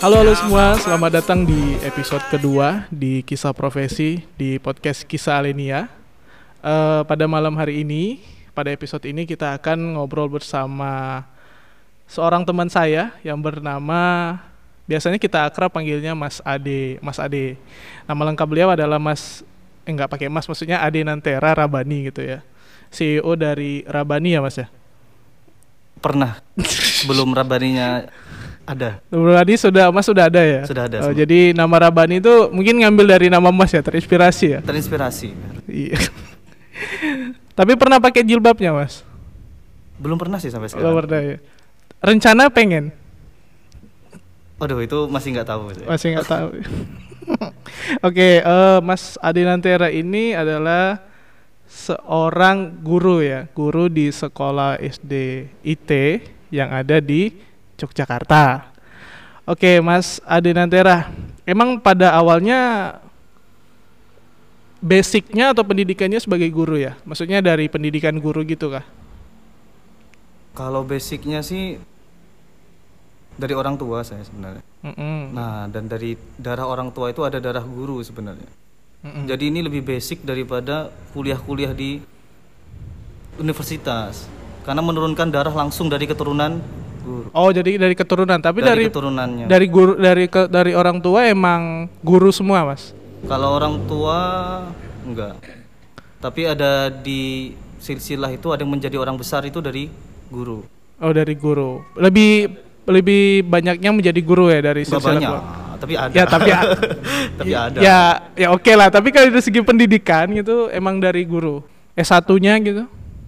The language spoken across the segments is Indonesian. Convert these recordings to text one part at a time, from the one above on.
Halo halo semua, selamat datang di episode kedua di Kisah Profesi di podcast Kisah Alenia. Eh, pada malam hari ini, pada episode ini kita akan ngobrol bersama seorang teman saya yang bernama biasanya kita akrab panggilnya Mas Ade, Mas Ade. Nama lengkap beliau adalah Mas eh, enggak pakai Mas, maksudnya Ade Nantera Rabani gitu ya. CEO dari Rabani ya Mas ya. Pernah sebelum Rabaninya ada. Rabani sudah Mas sudah ada ya? Sudah ada, Oh, semua. jadi nama Rabani itu mungkin ngambil dari nama Mas ya, terinspirasi ya? Terinspirasi. Iya. Tapi pernah pakai jilbabnya, Mas? Belum pernah sih sampai sekarang. pernah ya. Rencana pengen, Waduh itu masih nggak tahu. saya. masih nggak tahu. Oke, eh, Mas Adi Nantera ini adalah seorang guru ya, guru di sekolah SD IT yang ada di Yogyakarta. Oke, Mas Adi Nantera, emang pada awalnya basicnya atau pendidikannya sebagai guru ya? Maksudnya dari pendidikan guru gitu kah? Kalau basicnya sih dari orang tua saya sebenarnya. Mm-mm. Nah dan dari darah orang tua itu ada darah guru sebenarnya. Mm-mm. Jadi ini lebih basic daripada kuliah-kuliah di universitas karena menurunkan darah langsung dari keturunan guru. Oh, jadi dari keturunan, tapi dari dari keturunannya. dari guru dari ke, dari orang tua emang guru semua, Mas. Kalau orang tua enggak. Tapi ada di silsilah itu ada yang menjadi orang besar itu dari guru. Oh, dari guru. Lebih lebih banyaknya menjadi guru ya dari Enggak silsilah banyak, keluarga. tapi ada. Ya, tapi a- tapi ada. Ya, ya oke lah, tapi kalau dari segi pendidikan gitu emang dari guru. S1-nya gitu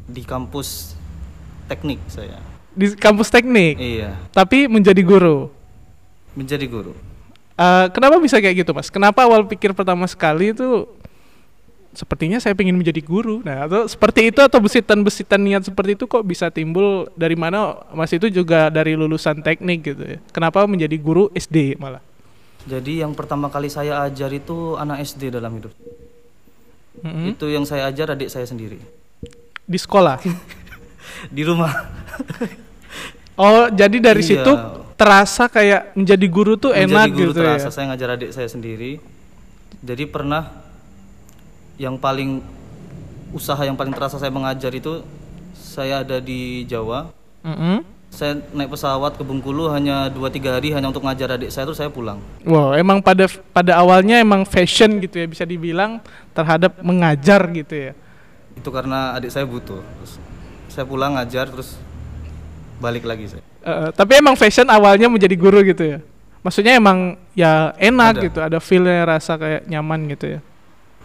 Di kampus teknik saya. Di kampus teknik, Iya, tapi menjadi guru. menjadi guru. Eh, kenapa bisa kayak gitu, Mas? Kenapa awal pikir pertama sekali itu sepertinya saya ingin menjadi guru. Nah, atau seperti itu atau besitan-besitan niat seperti itu kok bisa timbul dari mana? Mas itu juga dari lulusan teknik gitu ya. Kenapa menjadi guru SD malah? Jadi yang pertama kali saya ajar itu anak SD dalam hidup. Mm-mm. Itu yang saya ajar adik saya sendiri. Di sekolah. Di rumah. Oh, jadi dari Iya. situ terasa kayak menjadi guru tuh Menjadi enak guru gitu terasa ya. saya ngajar adik saya sendiri. Jadi pernah yang paling usaha yang paling terasa saya mengajar itu saya ada di Jawa. Mm-mm. Saya naik pesawat ke Bengkulu hanya 2-3 hari hanya untuk ngajar adik saya terus saya pulang. Wow, emang pada pada awalnya emang fashion gitu ya bisa dibilang terhadap mengajar gitu ya. Itu karena adik saya butuh. Terus saya pulang ngajar terus balik lagi saya. Eh, tapi emang fashion awalnya menjadi guru gitu ya. Maksudnya emang ya enak Ada. gitu, ada feelnya rasa kayak nyaman gitu ya.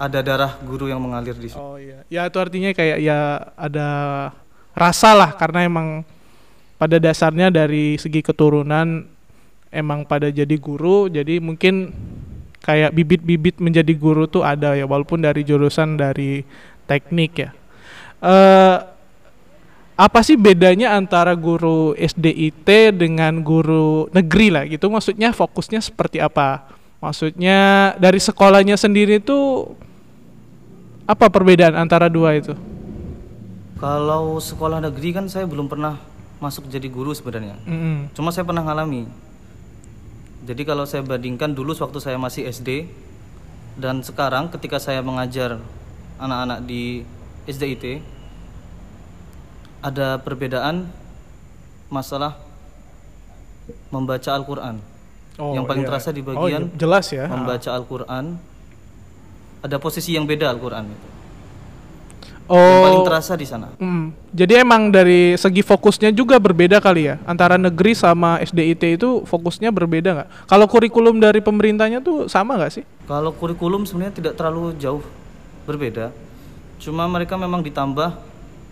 Ada darah guru yang mengalir di situ. Oh iya. Ya itu artinya kayak ya ada rasa lah karena emang pada dasarnya dari segi keturunan emang pada jadi guru, jadi mungkin kayak bibit-bibit menjadi guru tuh ada ya walaupun dari jurusan dari teknik ya. Eh apa sih bedanya antara guru SDIT dengan guru negeri lah gitu? Maksudnya fokusnya seperti apa? Maksudnya dari sekolahnya sendiri tuh apa perbedaan antara dua itu? Kalau sekolah negeri kan saya belum pernah masuk jadi guru sebenarnya. Mm-mm. Cuma saya pernah ngalami. Jadi kalau saya bandingkan dulu waktu saya masih SD dan sekarang ketika saya mengajar anak-anak di SDIT ada perbedaan masalah membaca Al-Qur'an. yang paling iya. terasa di Oh, bagian iya, jelas ya. Membaca Al-Qur'an ada posisi yang beda Al-Qur'an itu. Oh. Yang paling terasa di sana. mm. Jadi emang dari segi fokusnya juga berbeda kali ya antara negeri sama SDIT itu fokusnya berbeda nggak? Kalau kurikulum dari pemerintahnya tuh sama nggak sih? Kalau kurikulum sebenarnya tidak terlalu jauh berbeda. Cuma mereka memang ditambah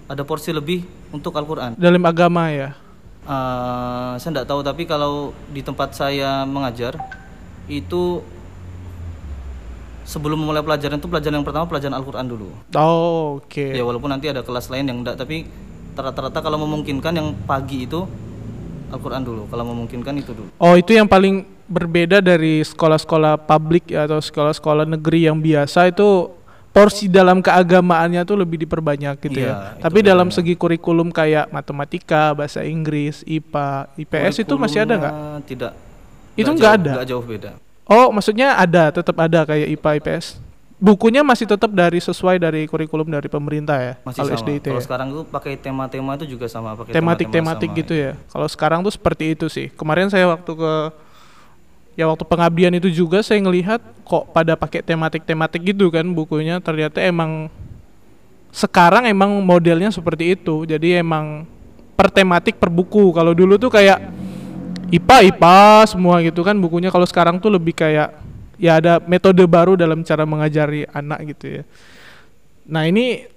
ada porsi lebih untuk Al-Qur'an. Dalam agama ya. Eh, saya tidak tahu tapi kalau di tempat saya mengajar itu sebelum memulai pelajaran itu pelajaran yang pertama pelajaran Al-Qur'an dulu. Oh, oke. Ya walaupun nanti ada kelas lain yang enggak tapi rata-rata kalau memungkinkan yang pagi itu Al-Qur'an dulu. Kalau memungkinkan itu dulu. Oh, itu yang paling berbeda dari sekolah-sekolah publik ya, atau sekolah-sekolah negeri yang biasa itu porsi dalam keagamaannya tuh lebih diperbanyak gitu ya. Iya, itu Tapi dalam segi kurikulum kayak matematika, bahasa Inggris, IPA, IPS itu masih ada nggak? Tidak Itu Nggak ada? nggak jauh beda Oh, maksudnya ada, tetap ada kayak IPA IPS. Bukunya masih tetap dari sesuai dari kurikulum dari pemerintah ya. masih kalau sama SDIT kalau ya. sekarang itu pakai tema-tema itu juga sama pakai Tematik-tematik gitu ya. Kalau sekarang tuh seperti itu sih. Kemarin saya waktu ke ya waktu pengabdian itu juga saya ngelihat kok pada pakai tematik-tematik gitu kan bukunya ternyata emang sekarang emang modelnya seperti itu. Jadi emang per tematik per buku. Kalau dulu tuh kayak IPA IPA semua gitu kan bukunya. Kalau sekarang tuh lebih kayak ya ada metode baru dalam cara mengajari anak gitu ya. Nah, ini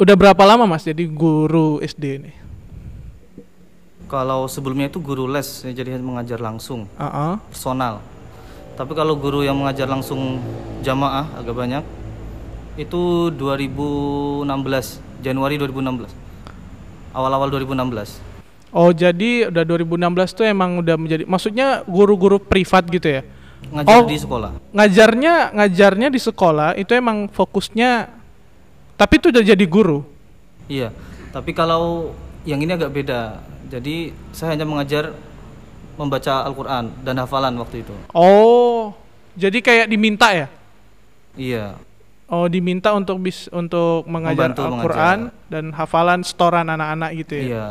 udah berapa lama Mas jadi guru SD nih? Kalau sebelumnya itu guru les ya, jadi mengajar langsung Heeh. personal tapi kalau guru yang mengajar langsung jamaah agak banyak itu 2016 Januari 2016 awal-awal 2016 Oh, jadi udah 2016 tuh emang udah menjadi maksudnya guru-guru privat gitu ya? ngajar Oh. di sekolah Ngajarnya ngajarnya di sekolah itu emang fokusnya tapi itu udah jadi guru. iya tapi kalau yang ini agak beda jadi saya hanya mengajar membaca Al-Quran dan hafalan waktu itu Oh, jadi kayak diminta ya? iya Oh, diminta untuk bis untuk mengajar Al-Qur'an dan hafalan setoran anak-anak gitu ya. iya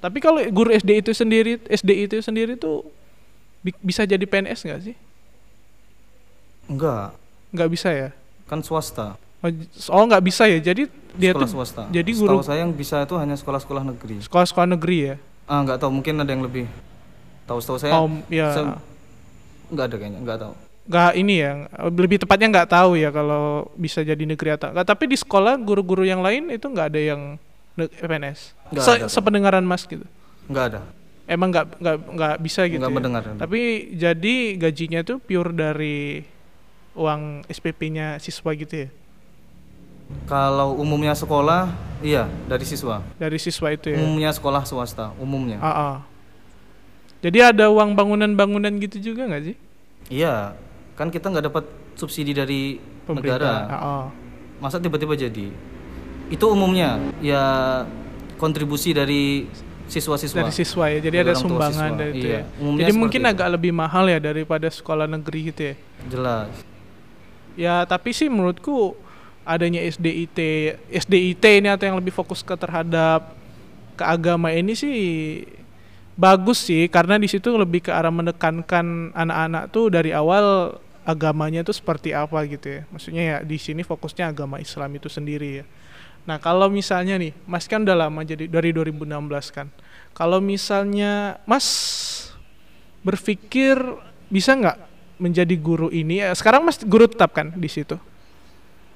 Tapi kalau guru SD itu sendiri, SD itu sendiri tuh bi- bisa jadi PNS nggak sih? enggak Nggak bisa ya? kan swasta Oh, nggak bisa ya. Jadi dia sekolah tuh swasta. jadi Setahu guru- saya yang bisa itu hanya sekolah-sekolah negeri. Sekolah-sekolah negeri ya. ah nggak tahu. Mungkin ada yang lebih. Tahu setahu saya Oh, ya. saya- nggak ada kayaknya. Nggak tahu. Nggak ini ya lebih tepatnya nggak tahu ya kalau bisa jadi negeri atau nggak. Tapi di sekolah guru-guru yang lain itu nggak ada yang PNS Nggak Se- ada. sependengaran mas gitu? Nggak ada. Emang nggak nggak nggak bisa gitu nggak ya? mendengar. Tapi jadi gajinya tuh pure dari uang SPP-nya siswa gitu ya kalau umumnya sekolah iya dari siswa. Dari siswa itu ya? Umumnya sekolah swasta umumnya. Ah, ah. jadi ada uang bangunan-bangunan gitu juga nggak sih? Iya kan kita nggak dapat subsidi dari pemerintah negara. Ah, ah. masa tiba-tiba jadi? Itu umumnya ya kontribusi dari siswa-siswa. Dari siswa ya jadi Dari ada sumbangan dari itu iya. ya. Umumnya jadi mungkin itu. agak lebih mahal ya daripada sekolah negeri gitu ya? Jelas. Ya tapi sih menurutku adanya SDIT, SDIT ini atau yang lebih fokus ke terhadap ke agama ini sih bagus sih karena di situ lebih ke arah menekankan anak-anak tuh dari awal agamanya tuh seperti apa gitu ya. Maksudnya ya di sini fokusnya agama Islam itu sendiri ya. Nah kalau misalnya nih, Mas kan udah lama jadi dari 2016 kan. Kalau misalnya Mas berpikir bisa nggak menjadi guru ini? Eh, Sekarang Mas guru tetap kan di situ?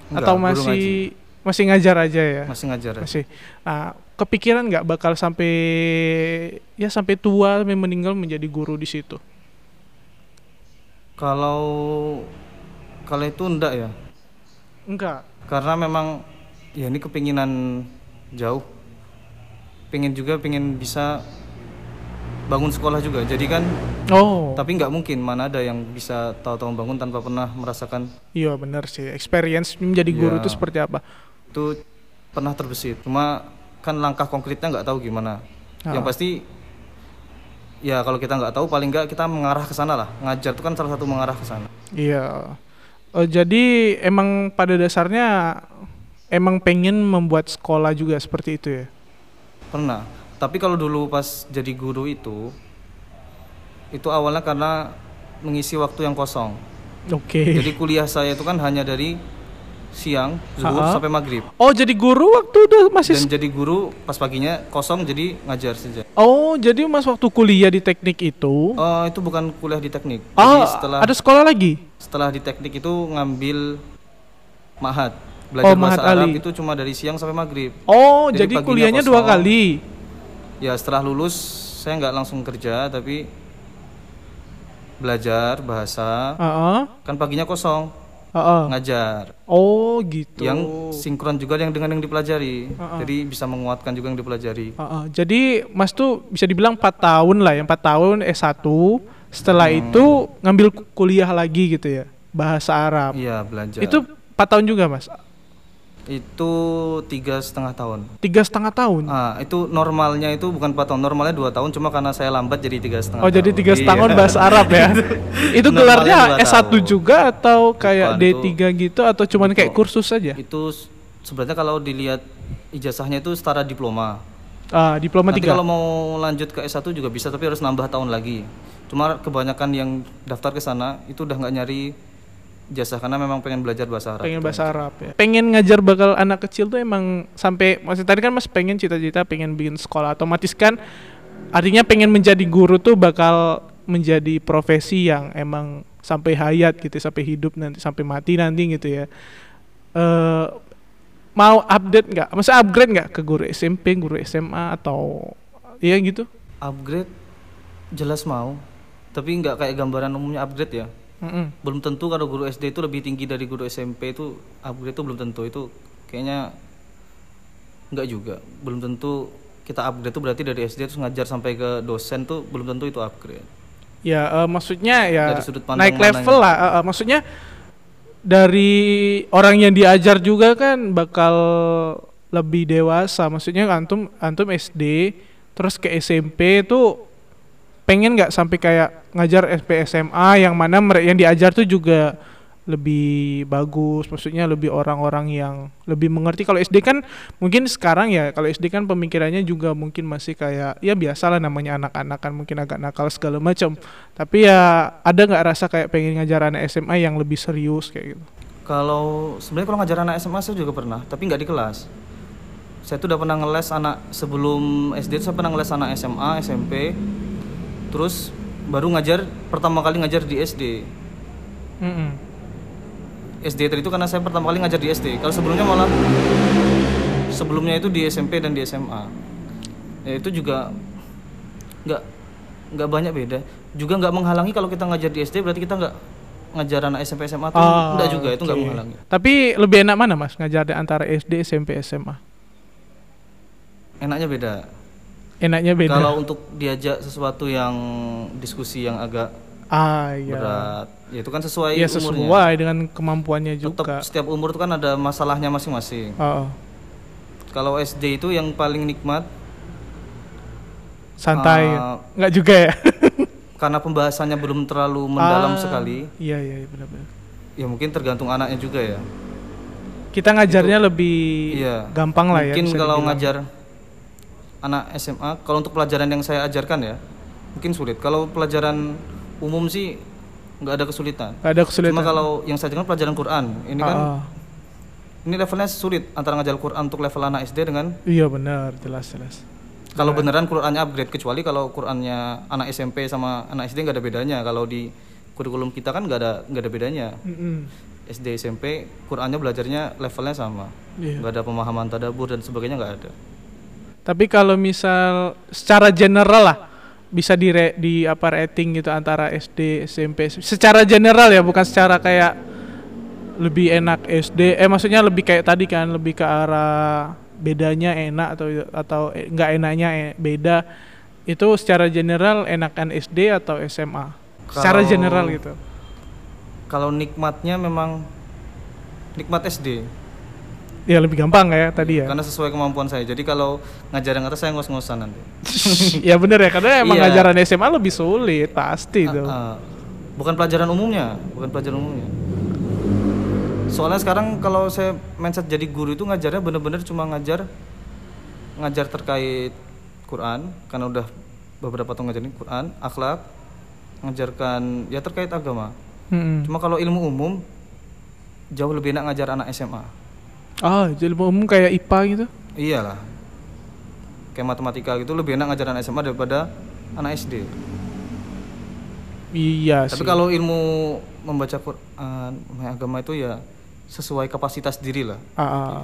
Enggak, Atau masih ngaji. masih ngajar aja ya? masih ngajar ya? Masih. Nah, kepikiran nggak bakal sampai ya sampai tua sampai meninggal menjadi guru di situ? kalau kalau itu enggak ya Enggak. karena memang ya ini kepinginan jauh pengen juga pengen bisa bangun sekolah juga jadi kan Oh. tapi nggak mungkin mana ada yang bisa tahu-tahu bangun tanpa pernah merasakan Iya benar sih. Experience menjadi guru Iya. itu seperti apa? itu pernah terbesit cuma kan langkah konkretnya nggak tahu gimana yang Ah. pasti ya kalau kita nggak tahu paling nggak kita mengarah ke sana lah ngajar itu kan salah satu mengarah ke sana Iya. Oh, jadi emang pada dasarnya emang pengen membuat sekolah juga seperti itu ya? pernah tapi kalau dulu pas jadi guru itu itu awalnya karena mengisi waktu yang kosong Oke. jadi kuliah saya itu kan hanya dari siang zuhur Ha-ha. sampai maghrib Oh jadi guru waktu udah masih dan jadi guru pas paginya kosong jadi ngajar saja Oh, jadi Mas waktu kuliah di teknik itu oh itu bukan kuliah di teknik Oh, jadi setelah ada sekolah lagi? setelah di teknik itu ngambil mahat Oh, belajar Mahat bahasa Arab Ali. itu cuma dari siang sampai maghrib Oh, Jadi jadi, kuliahnya dua kosong. kali. Ya setelah lulus saya nggak langsung kerja tapi belajar bahasa Heeh. kan paginya kosong heeh. ngajar Oh, gitu. yang sinkron juga yang dengan yang dipelajari Ha-ha. jadi bisa menguatkan juga yang dipelajari Heeh. Jadi Mas tuh bisa dibilang 4 tahun lah ya, 4 tahun S1. Setelah Hmm. itu ngambil ku- kuliah lagi gitu ya, bahasa Arab. iya belajar Itu 4 tahun juga, Mas. Itu tiga setengah tahun. Tiga setengah tahun. Ah, itu normalnya itu bukan 4 tahun, normalnya dua tahun, cuma karena saya lambat jadi tiga setengah. Oh jadi tahun. tiga setengah tahun Iya. bahasa Arab ya? itu gelarnya S1 tahun. juga atau kayak Bukan, D3 gitu atau cuman kayak kursus saja? Itu s- sebenarnya kalau dilihat ijazahnya itu setara diploma. Ah, diploma Nanti tiga. kalau mau lanjut ke S1 juga bisa, tapi harus nambah tahun lagi. Cuma kebanyakan yang daftar ke sana itu udah nggak nyari ijazah karena memang pengen belajar bahasa Arab. pengen bahasa Arab ya. Pengen ngajar bakal anak kecil tuh emang sampai maksud tadi kan Mas pengen cita-cita pengen bikin sekolah otomatis kan artinya pengen menjadi guru tuh bakal menjadi profesi yang emang sampai hayat gitu sampai hidup nanti sampai mati nanti gitu ya. Eh mau update nggak? Masa upgrade nggak ke guru SMP, guru SMA atau iya gitu? Upgrade jelas mau, tapi nggak kayak gambaran umumnya upgrade ya. Mm-mm. belum tentu kalau guru SD itu lebih tinggi dari guru SMP itu upgrade itu belum tentu itu kayaknya enggak juga belum tentu kita upgrade itu berarti dari SD terus ngajar sampai ke dosen tuh belum tentu itu upgrade Ya eh, maksudnya ya Dari sudut naik level mananya. lah. Eh, eh, maksudnya dari orang yang diajar juga kan bakal lebih dewasa. Maksudnya antum antum SD terus ke SMP itu pengen nggak sampai kayak ngajar SP SMA yang mana yang diajar tuh juga lebih bagus maksudnya lebih orang-orang yang lebih mengerti. Kalau SD kan mungkin sekarang ya kalau SD kan pemikirannya juga mungkin masih kayak ya biasalah namanya anak-anak kan mungkin agak nakal segala macam. Tapi ya ada nggak rasa kayak pengen ngajar anak SMA yang lebih serius kayak gitu? Kalau sebenarnya kalau ngajar anak SMA saya juga pernah tapi nggak di kelas. Saya tuh udah pernah ngeles anak sebelum SD saya pernah ngeles anak SMA SMP terus baru ngajar pertama kali ngajar di SD Mm-mm. SD tadi itu karena saya pertama kali ngajar di SD. Kalau sebelumnya malah sebelumnya itu di SMP dan di SMA. Ya itu juga nggak nggak banyak beda. Juga nggak menghalangi kalau kita ngajar di SD berarti kita nggak ngajar anak SMP SMA tuh Ah, nggak juga itu nggak menghalangi. tapi lebih enak mana mas ngajar di antara SD SMP SMA Enaknya beda. Enaknya beda. Kalau untuk diajak sesuatu yang diskusi yang agak ah iya. berat, ya itu kan sesuai Iya umurnya. sesuai dengan kemampuannya Tetap juga. setiap umur itu kan ada masalahnya masing-masing. Oh, oh. Kalau SD itu yang paling nikmat? Santai. Nggak juga ya? Karena pembahasannya belum terlalu mendalam Ah, sekali. iya iya iya, benar-benar. Ya mungkin tergantung anaknya juga ya. Kita ngajarnya lebih iya. gampang lah ya mungkin kalau dibilang. ngajar anak SMA kalau untuk pelajaran yang saya ajarkan ya mungkin sulit. Kalau pelajaran umum sih nggak ada kesulitan. Nggak ada kesulitan. Cuma kalau yang saya ajarkan pelajaran Quran. Ini kan Ah, ah. ini levelnya sulit antara ngajar Quran untuk level anak SD dengan iya benar. Jelas jelas. Kalau beneran Qurannya upgrade kecuali kalau Qurannya anak SMP sama anak SD nggak ada bedanya. Kalau di kurikulum kita kan nggak ada nggak ada bedanya. Mm-mm. SD SMP Qurannya belajarnya levelnya sama. Iya. nggak ada pemahaman tadabur dan sebagainya nggak ada tapi kalau misal secara general lah bisa di re- di apa rating gitu antara SD SMP secara general ya bukan secara kayak lebih enak SD eh maksudnya lebih kayak tadi kan lebih ke arah bedanya enak atau atau eh, nggak enaknya eh, beda. Itu secara general enakan SD atau SMA secara Kalau- general gitu. kalau nikmatnya memang nikmat SD ya lebih gampang ya tadi ya. Karena sesuai kemampuan saya. Jadi kalau ngajar yang atas saya ngos-ngosan nanti. Ya bener ya karena emang Iya. ngajaran SMA lebih sulit pasti Ah, ah. bukan pelajaran umumnya bukan pelajaran umumnya. Soalnya sekarang kalau saya mindset jadi guru itu ngajarnya bener-bener cuma ngajar ngajar terkait Quran karena udah beberapa tahun ngajarin Quran akhlak ngajarkan ya terkait agama. Mm-mm. cuma kalau ilmu umum jauh lebih enak ngajar anak SMA ah jadi umum kayak IPA gitu iyalah kayak matematika gitu lebih enak ngajar anak SMA daripada anak SD iya Tapi sih kalau ilmu membaca Quran, agama itu ya sesuai kapasitas diri lah. Ah, ah.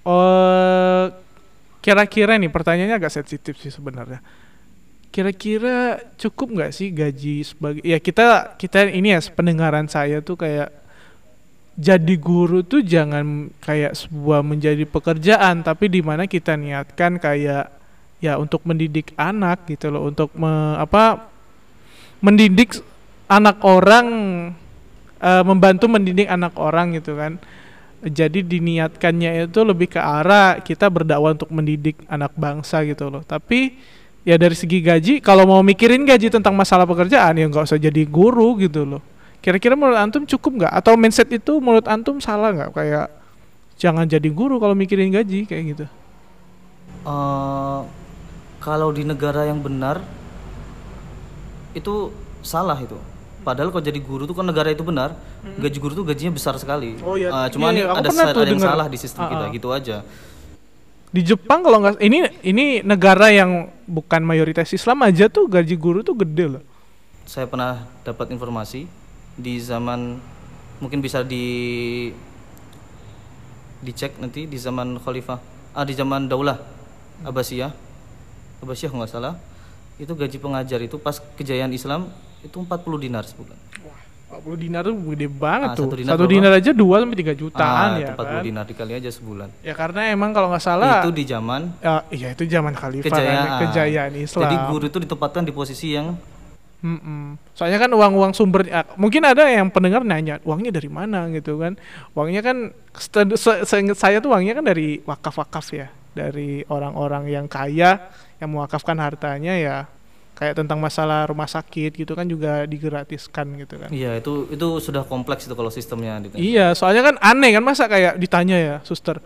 Oh, kira-kira nih pertanyaannya agak sensitif sih sebenarnya. Kira-kira cukup nggak sih gaji sebagai ya kita kita ini ya pendengaran saya tuh kayak jadi guru tuh jangan kayak sebuah menjadi pekerjaan tapi di mana kita niatkan kayak ya untuk mendidik anak gitu loh untuk me- apa mendidik anak orang eh, membantu mendidik anak orang gitu kan. Jadi diniatkannya itu lebih ke arah kita berdakwah untuk mendidik anak bangsa gitu loh. Tapi ya dari segi gaji kalau mau mikirin gaji tentang masalah pekerjaan ya nggak usah jadi guru gitu loh kira-kira menurut antum cukup nggak atau mindset itu menurut antum salah nggak kayak jangan jadi guru kalau mikirin gaji kayak gitu Eh, kalau di negara yang benar itu salah itu. Padahal kalau jadi guru tuh kan negara itu benar, gaji guru tuh gajinya besar sekali. Oh, iya. Eh, cuman Iya, iya, ada ada yang salah di sistem kita Ah, ah. gitu aja. di Jepang kalau nggak ini ini negara yang bukan mayoritas Islam aja tuh gaji guru tuh gede loh Saya pernah dapat informasi di zaman mungkin bisa di dicek nanti di zaman khalifah ah di zaman daulah Abbasiyah. Abbasiyah nggak salah. Itu gaji pengajar itu pas kejayaan Islam itu 40 dinar sebulan. 40 dinar tuh gede banget Ah, tuh. satu dinar satu dinar aja 2 sampai 3 jutaan ah, ya itu 40 kan? dinar dikali aja sebulan. Ya karena emang kalau nggak salah itu di zaman ya, iya itu zaman khalifah kan, kejayaan. kejayaan Islam. Jadi guru itu ditempatkan di posisi yang Mm-mm. Soalnya kan uang-uang sumber ah, mungkin ada yang pendengar nanya uangnya dari mana gitu kan. Uangnya kan se- seingat saya tuh uangnya kan dari wakaf-wakaf ya, dari orang-orang yang kaya yang mewakafkan hartanya ya kayak tentang masalah rumah sakit gitu kan juga digratiskan gitu kan. iya itu itu sudah kompleks itu kalau sistemnya gitu. Iya, soalnya kan aneh kan masa kayak ditanya ya, suster,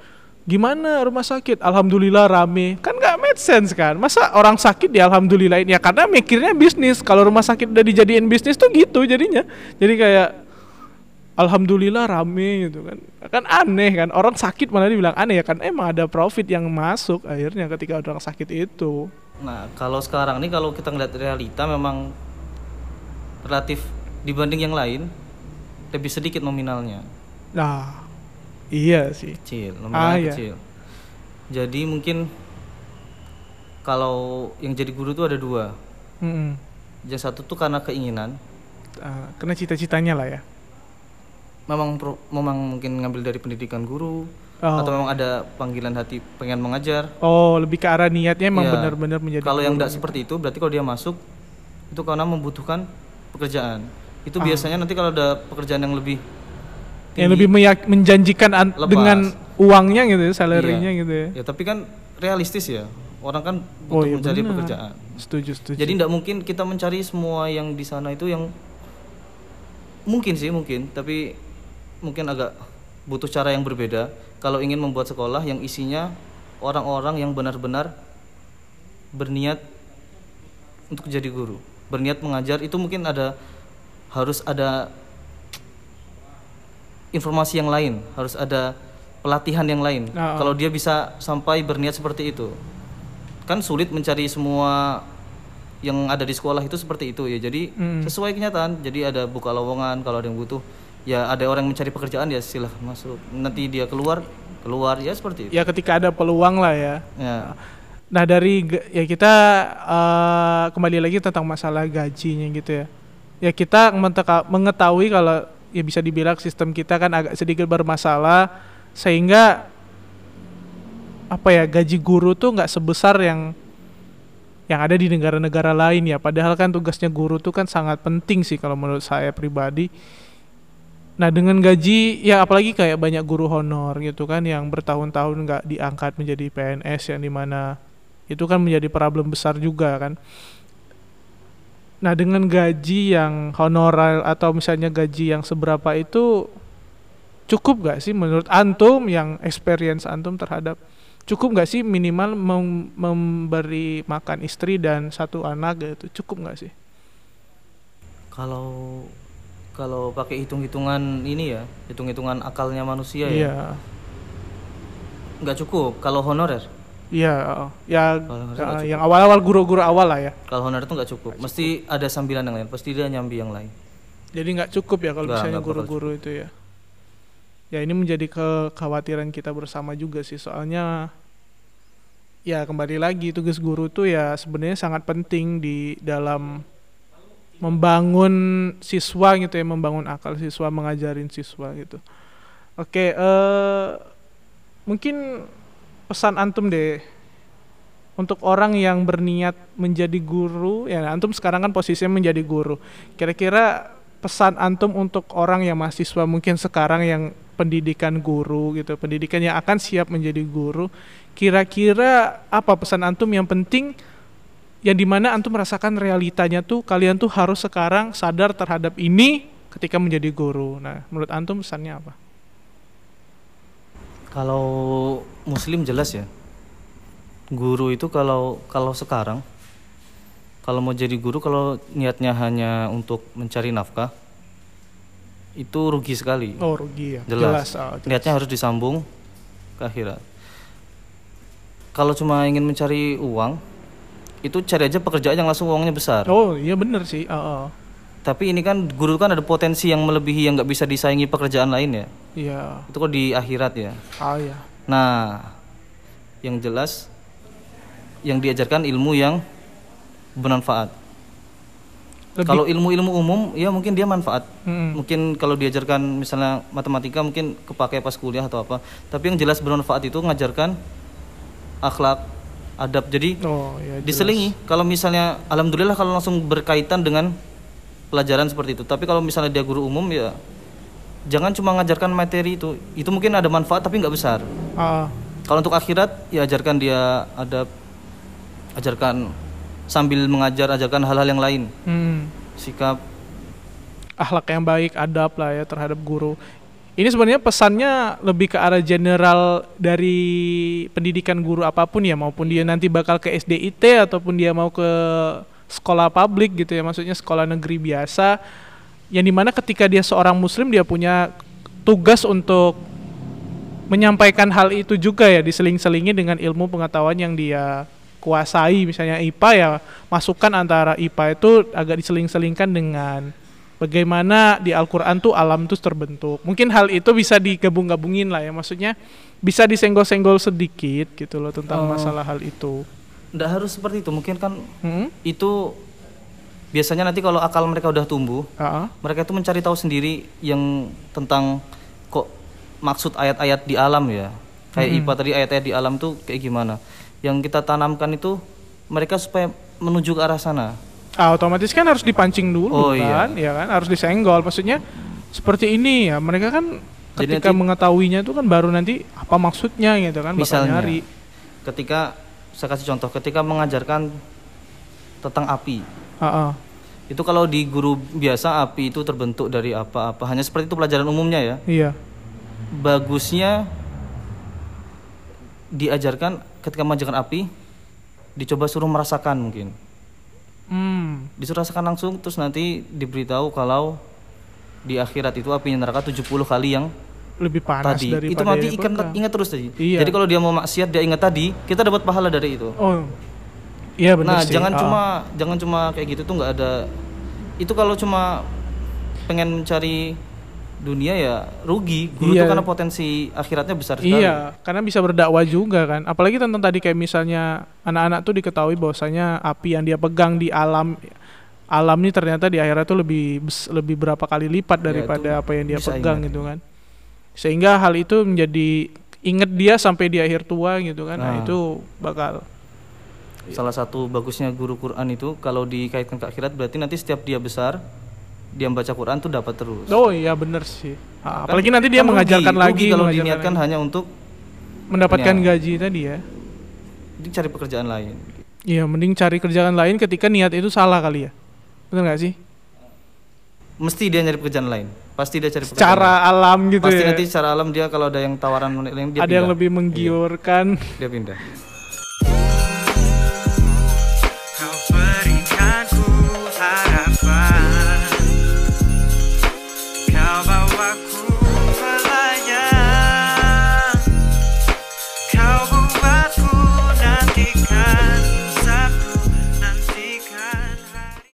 gimana rumah sakit? Alhamdulillah rame. Kan nggak make sense kan? Masa orang sakit di alhamdulillahin ya karena mikirnya bisnis. Kalau rumah sakit udah dijadiin bisnis tuh gitu jadinya. Jadi kayak alhamdulillah rame gitu kan. Kan aneh kan. Orang sakit malah dibilang aneh ya kan emang ada profit yang masuk akhirnya ketika orang sakit itu. Nah, kalau sekarang nih kalau kita ngeliat realita memang relatif dibanding yang lain lebih sedikit nominalnya. Nah, iya sih. Kecil, Ah, nominalnya iya. kecil. Jadi mungkin kalau yang jadi guru tuh ada dua. Mm-mm. Yang satu tuh karena keinginan, Ah, kena cita-citanya lah ya. memang pro- memang mungkin ngambil dari pendidikan guru Oh. atau memang ada panggilan hati pengen mengajar. Oh, lebih ke arah niatnya emang Iya. benar-benar menjadi Kalau yang tidak gitu. seperti itu berarti kalau dia masuk itu karena membutuhkan pekerjaan. Itu Ah. biasanya nanti kalau ada pekerjaan yang lebih yang lebih meyak- menjanjikan an- Lepas. dengan uangnya gitu ya, salary-nya Iya. gitu ya. Ya tapi kan realistis ya. Orang kan Oh, butuh iya mencari benar. pekerjaan. Setuju, setuju. Jadi tidak mungkin kita mencari semua yang di sana itu yang mungkin sih mungkin, tapi mungkin agak butuh cara yang berbeda kalau ingin membuat sekolah yang isinya orang-orang yang benar-benar berniat untuk jadi guru, berniat mengajar itu mungkin ada harus ada informasi yang lain, harus ada pelatihan yang lain. Nah, Kalau dia bisa sampai berniat seperti itu, kan sulit mencari semua yang ada di sekolah itu seperti itu ya. Jadi Mm. sesuai kenyataan. Jadi ada buka lowongan kalau ada yang butuh. Ya ada orang yang mencari pekerjaan ya silahkan masuk. Nanti dia keluar keluar ya seperti itu. ya ketika ada peluang lah ya. Ya. Nah, dari ya kita eh, kembali lagi tentang masalah gajinya gitu ya. Ya kita mengetahui kalau ya bisa dibilang sistem kita kan agak sedikit bermasalah sehingga apa ya gaji guru tuh nggak sebesar yang yang ada di negara-negara lain ya. Padahal kan tugasnya guru tuh kan sangat penting sih kalau menurut saya pribadi. Nah dengan gaji ya apalagi kayak banyak guru honor gitu kan yang bertahun-tahun nggak diangkat menjadi PNS yang di mana itu kan menjadi problem besar juga kan. Nah dengan gaji yang honorer atau misalnya gaji yang seberapa itu cukup gak sih menurut antum yang experience antum terhadap cukup gak sih minimal mem- memberi makan istri dan satu anak gitu cukup gak sih? Kalau kalau pakai hitung-hitungan ini ya, hitung-hitungan akalnya manusia ya, Iya, nggak cukup. Kalau honorer, iya, ya nggak ya, cukup. yang awal-awal guru-guru awal lah ya. kalau honorer itu nggak cukup. Mesti ada sambilan yang lain. Pasti dia nyambi yang lain. Jadi nggak cukup ya kalau misalnya guru-guru itu ya. Ya ini menjadi kekhawatiran kita bersama juga sih soalnya ya kembali lagi tugas guru tuh ya sebenarnya sangat penting di dalam membangun siswa gitu ya, membangun akal siswa, mengajarin siswa gitu. Oke, eh mungkin pesan antum deh untuk orang yang berniat menjadi guru ya antum sekarang kan posisinya menjadi guru kira-kira pesan antum untuk orang yang mahasiswa mungkin sekarang yang pendidikan guru gitu, pendidikan yang akan siap menjadi guru. Kira-kira apa pesan antum yang penting yang di mana antum merasakan realitanya tuh kalian tuh harus sekarang sadar terhadap ini ketika menjadi guru. Nah, menurut antum pesannya apa? Kalau muslim jelas ya. Guru itu kalau kalau sekarang kalau mau jadi guru kalau niatnya hanya untuk mencari nafkah itu rugi sekali. Oh, rugi ya. Jelas. Oh, jelas. Niatnya harus disambung ke akhirat. Kalau cuma ingin mencari uang, itu cari aja pekerjaan yang langsung uangnya besar. Oh, iya bener sih. Oh, oh. Tapi ini kan guru kan ada potensi yang melebihi yang nggak bisa disaingi pekerjaan lain ya. Iya. Itu kok di akhirat ya. Oh, iya. Nah, yang jelas yang diajarkan ilmu yang bermanfaat. Lebih- Kalau ilmu-ilmu umum ya mungkin dia manfaat. Mm-mm. Mungkin kalau diajarkan misalnya matematika mungkin kepakai pas kuliah atau apa. Tapi yang jelas bermanfaat itu ngajarkan akhlak, adab. Jadi Oh, jelas. diselingi. Kalau misalnya alhamdulillah kalau langsung berkaitan dengan pelajaran seperti itu. Tapi kalau misalnya dia guru umum ya jangan cuma ngajarkan materi itu. Itu mungkin ada manfaat tapi nggak besar. Ah, Kalau untuk akhirat ya ajarkan dia adab, ajarkan sambil mengajar ajarkan hal-hal yang lain, hmm. sikap. akhlak yang baik, adab lah ya terhadap guru. Ini sebenarnya pesannya lebih ke arah general dari pendidikan guru apa pun ya, maupun dia nanti bakal ke SDIT ataupun dia mau ke sekolah publik gitu ya, maksudnya sekolah negeri biasa. Yang di mana ketika dia seorang muslim dia punya tugas untuk menyampaikan hal itu juga ya, diseling-selingi dengan ilmu pengetahuan yang dia kuasai. Misalnya IPA ya, masukkan antara IPA itu agak diseling-selingkan dengan bagaimana di Al-Quran tuh alam tuh terbentuk. Mungkin hal itu bisa digabung-gabungin lah ya, maksudnya bisa disenggol-senggol sedikit gitu loh tentang Oh. masalah hal itu. Nggak harus seperti itu, mungkin kan Hmm? itu biasanya nanti kalau akal mereka udah tumbuh, Ah, mereka itu mencari tahu sendiri yang tentang kok maksud ayat-ayat di alam ya. Kayak IPA tadi ayat-ayat di alam tuh kayak gimana. Yang kita tanamkan itu mereka supaya menuju ke arah sana. Ah, otomatis kan harus dipancing dulu Oh, iya. kan, ya kan, harus disenggol. Maksudnya seperti ini ya, mereka kan Jadi ketika nanti- mengetahuinya itu kan baru nanti apa maksudnya gitu kan, bakal Misalnya, nyari. ketika saya kasih contoh, ketika mengajarkan tentang api, Ah, ah. Itu kalau di guru biasa api itu terbentuk dari apa-apa, hanya seperti itu pelajaran umumnya ya. Iya. Bagusnya diajarkan ketika mengajarkan api, dicoba suruh merasakan mungkin, Hmm. disuruh rasakan langsung, terus nanti diberitahu kalau di akhirat itu apinya neraka 70 kali yang Lebih panas tadi. daripada Itu nanti ingat terus tadi. Iya. Jadi kalau dia mau maksiat dia ingat tadi, kita dapat pahala dari itu. Oh. Iya benar nah, sih. jangan Ah, cuma jangan cuma kayak gitu tuh nggak ada. Itu kalau cuma pengen mencari dunia ya rugi. Guru Iya. tuh karena potensi akhiratnya besar sekali. Iya, karena bisa berdakwah juga kan. Apalagi tentang tadi kayak misalnya anak-anak tuh diketahui bahwasanya api yang dia pegang di alam alam ini ternyata di akhirat tuh lebih lebih berapa kali lipat Ya, daripada apa yang dia pegang ingat. gitu kan. Sehingga hal itu menjadi inget dia sampai di akhir tua gitu kan. Nah, Nah. itu bakal Salah satu bagusnya guru Quran itu kalau dikaitkan ke akhirat berarti nanti setiap dia besar dia membaca Quran tuh dapat terus. Oh iya bener sih. Kan- apalagi nanti dia kan mengajarkan rugi, lagi rugi kalau mengajarkan diniatkan lagi. hanya untuk mendapatkan Ya. gaji tadi ya. dicari pekerjaan lain. Iya, mending cari kerjaan lain ketika niat itu salah kali ya. Bener nggak sih? Mesti dia nyari pekerjaan lain. Pasti dia cari pekerjaan Secara alam gitu Pasti ya. nanti secara alam dia kalau ada yang tawaran lain dia ada yang pindah. lebih menggiurkan. dia pindah. fine.